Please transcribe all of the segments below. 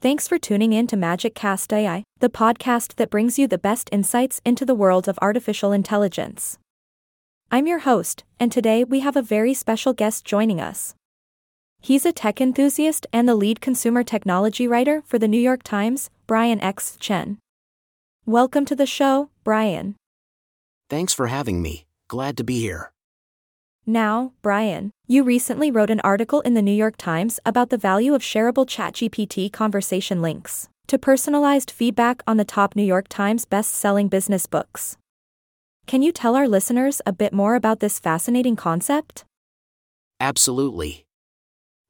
Thanks for tuning in to Magic Cast AI, the podcast that brings you the best insights into the world of artificial intelligence. I'm your host, and today we have a very special guest joining us. He's a tech enthusiast and the lead consumer technology writer for the New York Times, Brian X. Chen. Welcome to the show, Brian. Thanks for having me. Glad to be here. Now, Brian, you recently wrote an article in the New York Times about the value of shareable ChatGPT conversation links to personalized feedback on the top New York Times best-selling business books. Can you tell our listeners a bit more about this fascinating concept? Absolutely.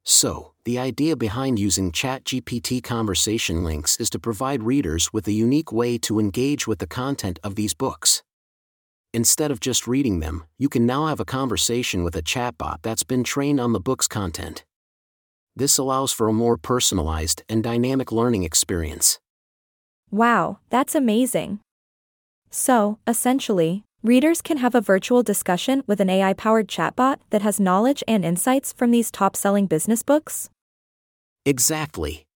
So, the idea behind using ChatGPT conversation links is to provide readers with a unique way to engage with the content of these books. Instead of just reading them, you can now have a conversation with a chatbot that's been trained on the book's content. This allows for a more personalized and dynamic learning experience. Wow, that's amazing. So, essentially, readers can have a virtual discussion with an AI powered chatbot that has knowledge and insights from these top selling business books? Exactly.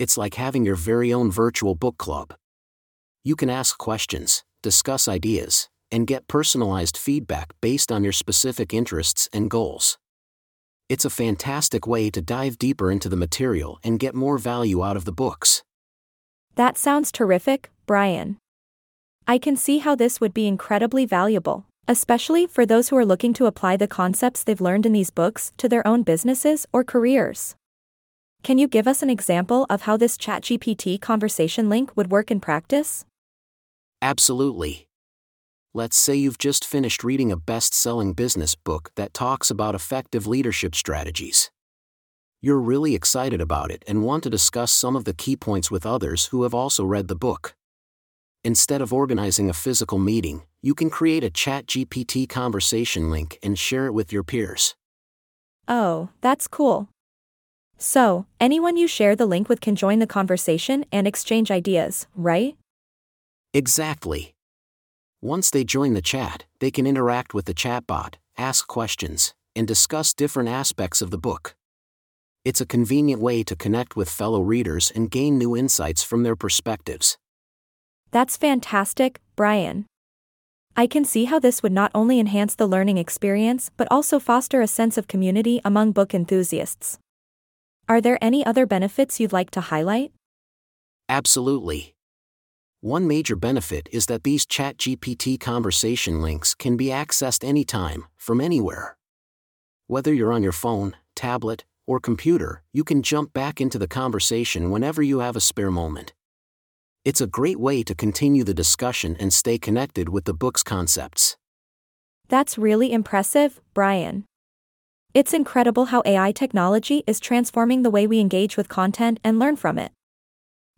It's like having your very own virtual book club. You can ask questions, discuss ideas, and get personalized feedback based on your specific interests and goals. It's a fantastic way to dive deeper into the material and get more value out of the books. That sounds terrific, Brian. I can see how this would be incredibly valuable, especially for those who are looking to apply the concepts they've learned in these books to their own businesses or careers. Can you give us an example of how this ChatGPT conversation link would work in practice? Absolutely. Let's say you've just finished reading a best selling business book that talks about effective leadership strategies. You're really excited about it and want to discuss some of the key points with others who have also read the book. Instead of organizing a physical meeting, you can create a ChatGPT conversation link and share it with your peers. Oh, that's cool. So, anyone you share the link with can join the conversation and exchange ideas, right? Exactly. Once they join the chat, they can interact with the chatbot, ask questions, and discuss different aspects of the book. It's a convenient way to connect with fellow readers and gain new insights from their perspectives. That's fantastic, Brian. I can see how this would not only enhance the learning experience but also foster a sense of community among book enthusiasts. Are there any other benefits you'd like to highlight? Absolutely. One major benefit is that these ChatGPT conversation links can be accessed anytime, from anywhere. Whether you're on your phone, tablet, or computer, you can jump back into the conversation whenever you have a spare moment. It's a great way to continue the discussion and stay connected with the book's concepts. That's really impressive, Brian. It's incredible how AI technology is transforming the way we engage with content and learn from it.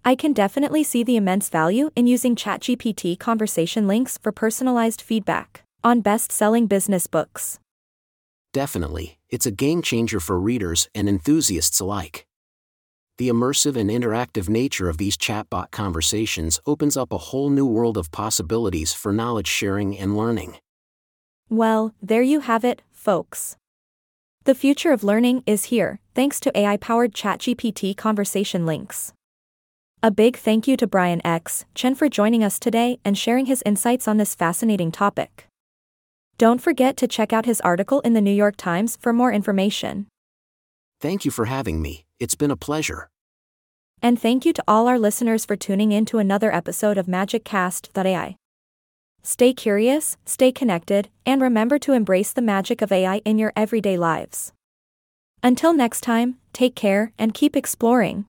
I can definitely see the immense value in using ChatGPT conversation links for personalized feedback on best selling business books. Definitely, it's a game changer for readers and enthusiasts alike. The immersive and interactive nature of these chatbot conversations opens up a whole new world of possibilities for knowledge sharing and learning. Well, there you have it, folks. The future of learning is here, thanks to AI powered ChatGPT conversation links. A big thank you to Brian X. Chen for joining us today and sharing his insights on this fascinating topic. Don't forget to check out his article in the New York Times for more information. Thank you for having me, it's been a pleasure. And thank you to all our listeners for tuning in to another episode of MagicCast.ai. Stay curious, stay connected, and remember to embrace the magic of AI in your everyday lives. Until next time, take care and keep exploring.